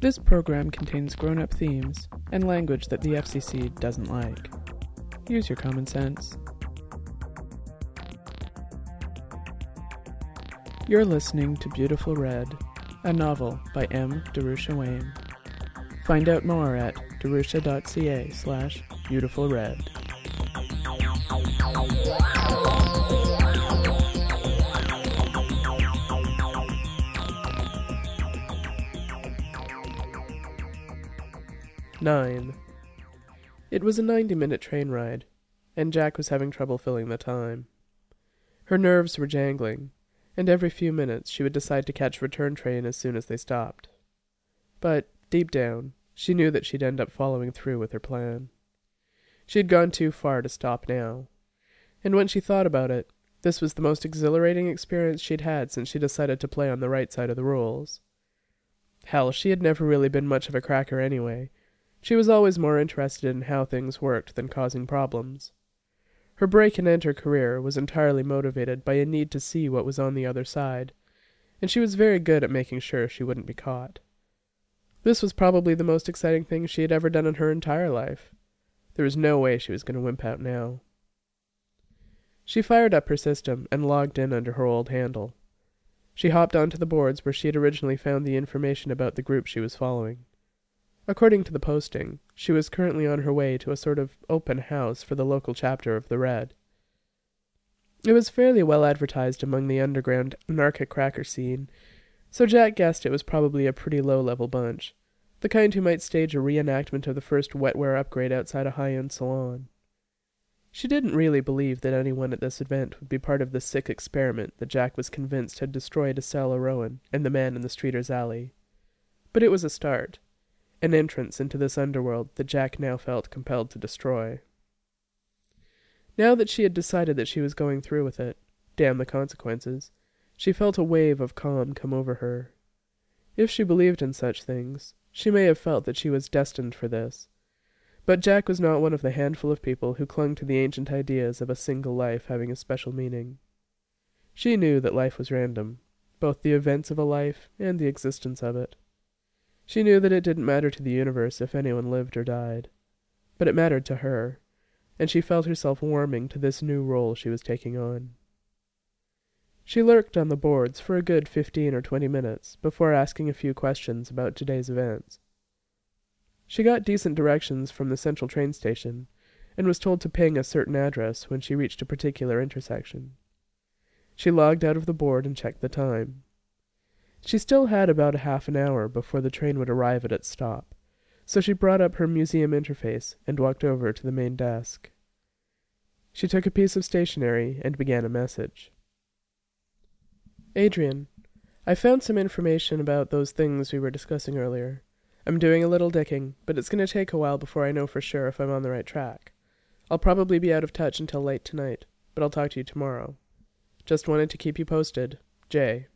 This program contains grown up themes and language that the FCC doesn't like. Use your common sense. You're listening to Beautiful Red, a novel by M. Darusha Wehm. Find out more at darusha.ca slash beautifulred. Nine. It was a 90 minute train ride, and Jack was having trouble filling the time. Her nerves were jangling, and every few minutes she would decide to catch return train as soon as they stopped. But, deep down, she knew that she'd end up following through with her plan. She had gone too far to stop now, and when she thought about it, this was the most exhilarating experience she'd had since she decided to play on the right side of the rules. Hell, she had never really been much of a cracker anyway, she was always more interested in how things worked than causing problems. Her break and enter career was entirely motivated by a need to see what was on the other side, and she was very good at making sure she wouldn't be caught. This was probably the most exciting thing she had ever done in her entire life. There was no way she was going to wimp out now. She fired up her system and logged in under her old handle. She hopped onto the boards where she had originally found the information about the group she was following. According to the posting, she was currently on her way to a sort of open house for the local chapter of the Red. It was fairly well advertised among the underground anarchic cracker scene, so Jack guessed it was probably a pretty low level bunch, the kind who might stage a reenactment of the first wetware upgrade outside a high end salon. She didn't really believe that anyone at this event would be part of the sick experiment that Jack was convinced had destroyed Estella Rowan and the man in the Streeter's Alley. But it was a start an entrance into this underworld that Jack now felt compelled to destroy. Now that she had decided that she was going through with it, damn the consequences, she felt a wave of calm come over her. If she believed in such things, she may have felt that she was destined for this. But Jack was not one of the handful of people who clung to the ancient ideas of a single life having a special meaning. She knew that life was random, both the events of a life and the existence of it. She knew that it didn't matter to the universe if anyone lived or died. But it mattered to her, and she felt herself warming to this new role she was taking on. She lurked on the boards for a good fifteen or twenty minutes before asking a few questions about today's events. She got decent directions from the central train station and was told to ping a certain address when she reached a particular intersection. She logged out of the board and checked the time. She still had about a half an hour before the train would arrive at its stop, so she brought up her museum interface and walked over to the main desk. She took a piece of stationery and began a message. Adrian, I found some information about those things we were discussing earlier. I'm doing a little dicking, but it's going to take a while before I know for sure if I'm on the right track. I'll probably be out of touch until late tonight, but I'll talk to you tomorrow. Just wanted to keep you posted. Jay.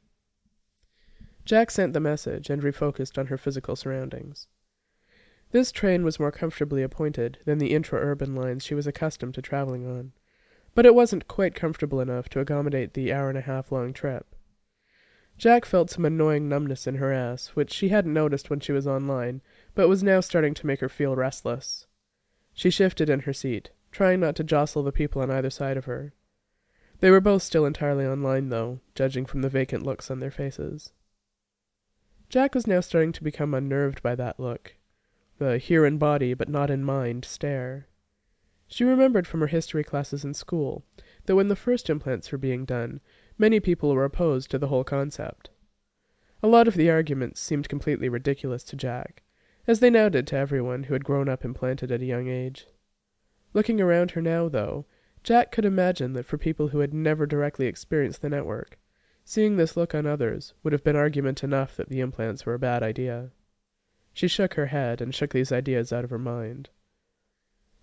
Jack sent the message and refocused on her physical surroundings. This train was more comfortably appointed than the intra urban lines she was accustomed to traveling on, but it wasn't quite comfortable enough to accommodate the hour and a half long trip. Jack felt some annoying numbness in her ass, which she hadn't noticed when she was online, but was now starting to make her feel restless. She shifted in her seat, trying not to jostle the people on either side of her. They were both still entirely online, though, judging from the vacant looks on their faces. Jack was now starting to become unnerved by that look, the here in body but not in mind stare. She remembered from her history classes in school that when the first implants were being done, many people were opposed to the whole concept. A lot of the arguments seemed completely ridiculous to Jack, as they now did to everyone who had grown up implanted at a young age. Looking around her now, though, Jack could imagine that for people who had never directly experienced the network, seeing this look on others would have been argument enough that the implants were a bad idea. She shook her head and shook these ideas out of her mind.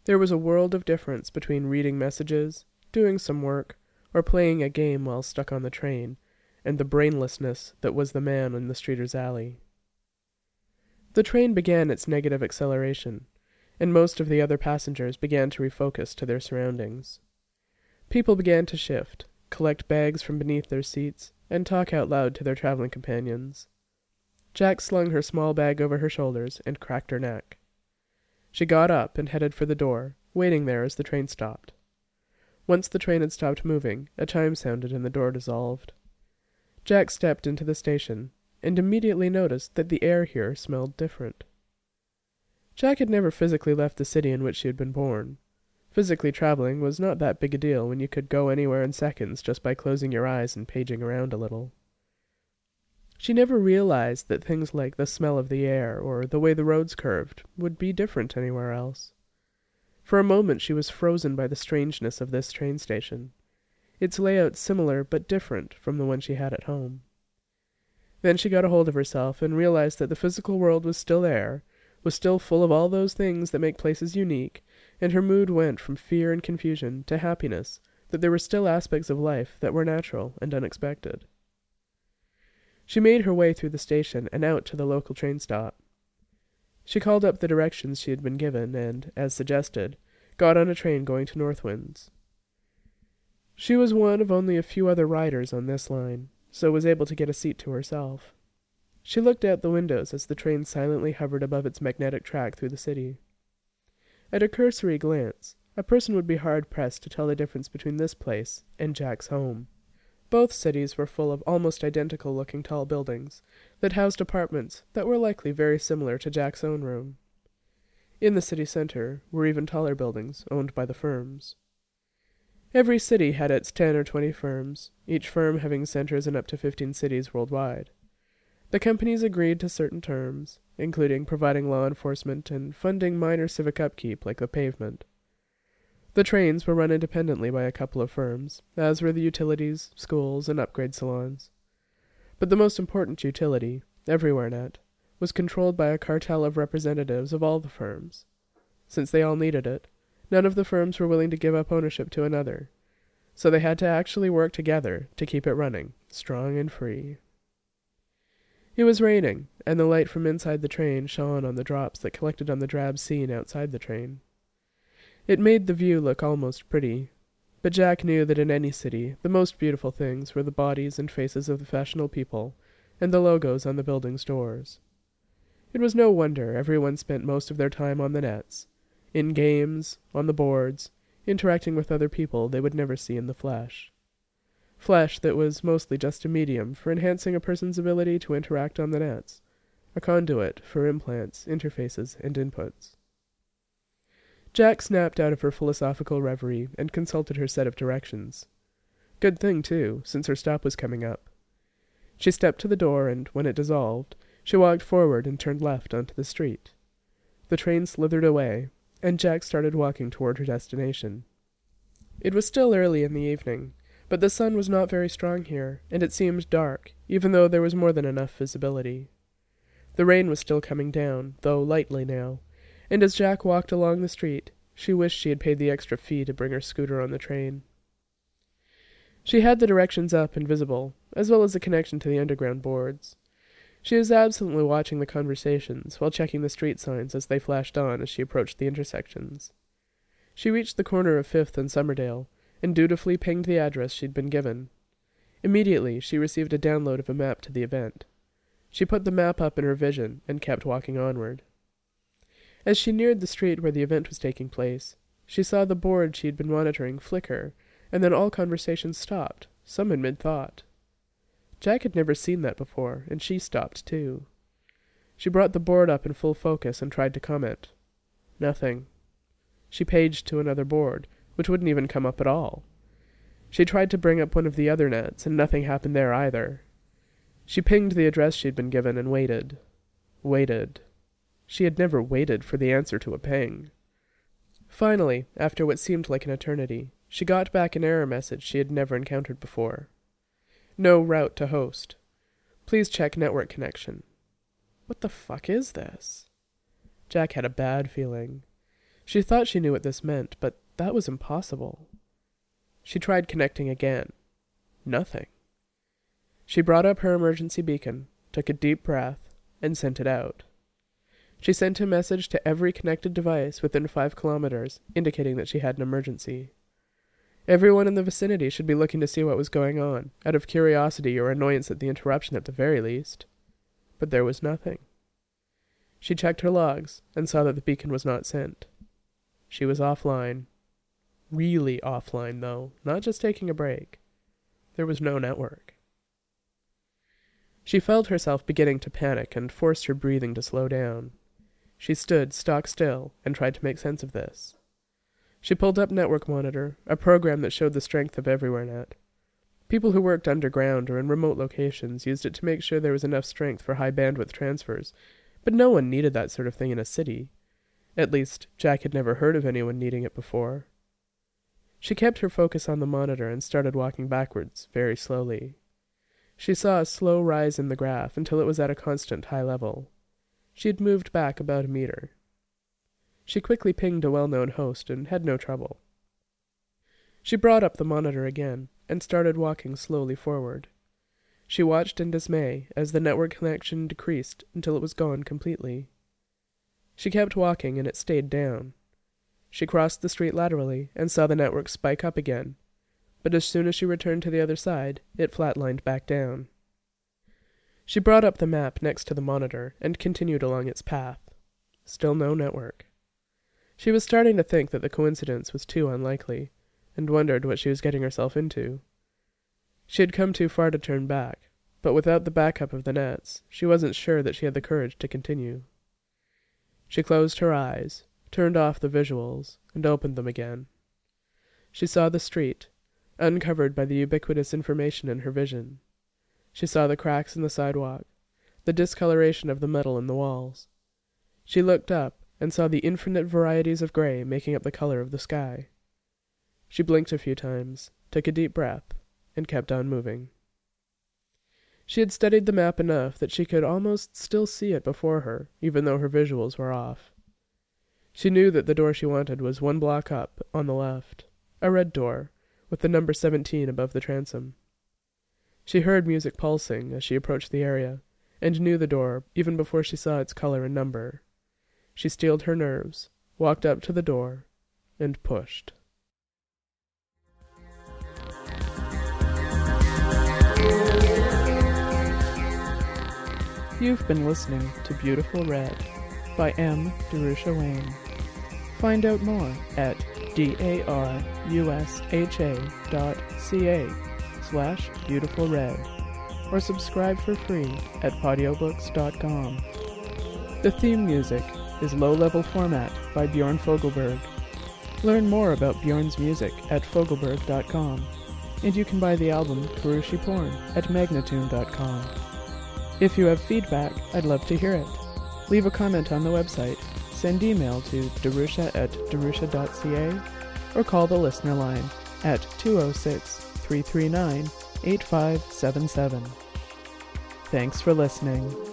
There was a world of difference between reading messages, doing some work, or playing a game while stuck on the train, and the brainlessness that was the man in the Streeter's alley. The train began its negative acceleration, and most of the other passengers began to refocus to their surroundings. People began to shift, collect bags from beneath their seats, and talk out loud to their traveling companions. Jack slung her small bag over her shoulders and cracked her neck. She got up and headed for the door, waiting there as the train stopped. Once the train had stopped moving, a chime sounded and the door dissolved. Jack stepped into the station and immediately noticed that the air here smelled different. Jack had never physically left the city in which she had been born. Physically traveling was not that big a deal when you could go anywhere in seconds just by closing your eyes and paging around a little. She never realized that things like the smell of the air or the way the roads curved would be different anywhere else. For a moment she was frozen by the strangeness of this train station, its layout similar but different from the one she had at home. Then she got a hold of herself and realized that the physical world was still there, was still full of all those things that make places unique, and her mood went from fear and confusion to happiness that there were still aspects of life that were natural and unexpected. She made her way through the station and out to the local train stop. She called up the directions she had been given and, as suggested, got on a train going to Northwinds. She was one of only a few other riders on this line, so was able to get a seat to herself. She looked out the windows as the train silently hovered above its magnetic track through the city. At a cursory glance, a person would be hard pressed to tell the difference between this place and Jack's home. Both cities were full of almost identical looking tall buildings that housed apartments that were likely very similar to Jack's own room. In the city center were even taller buildings owned by the firms. Every city had its ten or twenty firms, each firm having centers in up to fifteen cities worldwide. The companies agreed to certain terms, including providing law enforcement and funding minor civic upkeep like the pavement. The trains were run independently by a couple of firms, as were the utilities, schools, and upgrade salons. But the most important utility, EverywhereNet, was controlled by a cartel of representatives of all the firms. Since they all needed it, none of the firms were willing to give up ownership to another, so they had to actually work together to keep it running, strong and free. It was raining, and the light from inside the train shone on the drops that collected on the drab scene outside the train. It made the view look almost pretty, but Jack knew that in any city the most beautiful things were the bodies and faces of the fashionable people and the logos on the building's doors. It was no wonder everyone spent most of their time on the nets, in games, on the boards, interacting with other people they would never see in the flesh flesh that was mostly just a medium for enhancing a person's ability to interact on the nets, a conduit for implants, interfaces, and inputs. Jack snapped out of her philosophical reverie and consulted her set of directions. Good thing, too, since her stop was coming up. She stepped to the door, and when it dissolved, she walked forward and turned left onto the street. The train slithered away, and Jack started walking toward her destination. It was still early in the evening, but the sun was not very strong here, and it seemed dark, even though there was more than enough visibility. The rain was still coming down, though lightly now, and as Jack walked along the street, she wished she had paid the extra fee to bring her scooter on the train. She had the directions up and visible, as well as the connection to the underground boards. She was absently watching the conversations while checking the street signs as they flashed on as she approached the intersections. She reached the corner of Fifth and Summerdale, and dutifully pinged the address she'd been given. Immediately, she received a download of a map to the event. She put the map up in her vision and kept walking onward. As she neared the street where the event was taking place, she saw the board she had been monitoring flicker, and then all conversation stopped, some in mid thought. Jack had never seen that before, and she stopped too. She brought the board up in full focus and tried to comment. Nothing. She paged to another board, which wouldn't even come up at all. She tried to bring up one of the other nets, and nothing happened there either. She pinged the address she'd been given and waited. Waited. She had never waited for the answer to a ping. Finally, after what seemed like an eternity, she got back an error message she had never encountered before. No route to host. Please check network connection. What the fuck is this? Jack had a bad feeling. She thought she knew what this meant, but that was impossible. She tried connecting again. Nothing. She brought up her emergency beacon, took a deep breath, and sent it out. She sent a message to every connected device within five kilometers, indicating that she had an emergency. Everyone in the vicinity should be looking to see what was going on, out of curiosity or annoyance at the interruption at the very least. But there was nothing. She checked her logs and saw that the beacon was not sent. She was offline. Really offline, though, not just taking a break. There was no network. She felt herself beginning to panic and forced her breathing to slow down. She stood stock still and tried to make sense of this. She pulled up Network Monitor, a program that showed the strength of EverywhereNet. People who worked underground or in remote locations used it to make sure there was enough strength for high bandwidth transfers, but no one needed that sort of thing in a city. At least, Jack had never heard of anyone needing it before. She kept her focus on the monitor and started walking backwards, very slowly. She saw a slow rise in the graph until it was at a constant high level. She had moved back about a meter. She quickly pinged a well known host and had no trouble. She brought up the monitor again and started walking slowly forward. She watched in dismay as the network connection decreased until it was gone completely. She kept walking and it stayed down. She crossed the street laterally and saw the network spike up again, but as soon as she returned to the other side, it flatlined back down. She brought up the map next to the monitor and continued along its path. Still no network. She was starting to think that the coincidence was too unlikely, and wondered what she was getting herself into. She had come too far to turn back, but without the backup of the nets, she wasn't sure that she had the courage to continue. She closed her eyes, turned off the visuals, and opened them again. She saw the street, uncovered by the ubiquitous information in her vision. She saw the cracks in the sidewalk, the discoloration of the metal in the walls. She looked up and saw the infinite varieties of gray making up the color of the sky. She blinked a few times, took a deep breath, and kept on moving. She had studied the map enough that she could almost still see it before her, even though her visuals were off. She knew that the door she wanted was one block up, on the left, a red door, with the number 17 above the transom. She heard music pulsing as she approached the area, and knew the door even before she saw its color and number. She steeled her nerves, walked up to the door, and pushed. You've been listening to Beautiful Red by M. Darusha Wehm. Find out more at darusha.ca slash beautiful red or subscribe for free at podiobooks.com. The theme music is Low Level Format by Bjorn Fogelberg. Learn more about Bjorn's music at fogelberg.com, and you can buy the album Karooshi Porn at magnatune.com. If you have feedback, I'd love to hear it. Leave a comment on the website, send email to darusha at darusha.ca, or call the listener line at 206 339 8577. Thanks for listening.